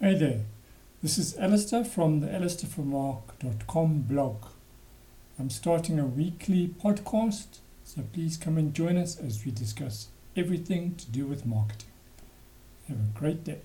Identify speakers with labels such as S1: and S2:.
S1: Hey there, this is Alistair from the alistairformark.com blog. I'm starting a weekly podcast, so please come and join us as we discuss everything to do with marketing. Have a great day.